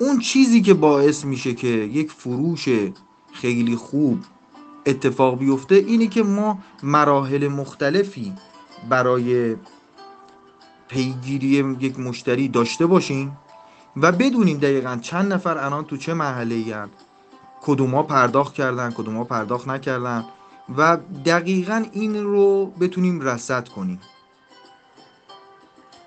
اون چیزی که باعث میشه که یک فروش خیلی خوب اتفاق بیفته اینه که ما مراحل مختلفی برای پیگیری یک مشتری داشته باشیم و بدونیم دقیقا چند نفر الان تو چه محله ای کدوما پرداخت کردن کدوما پرداخت نکردن و دقیقا این رو بتونیم رصد کنیم.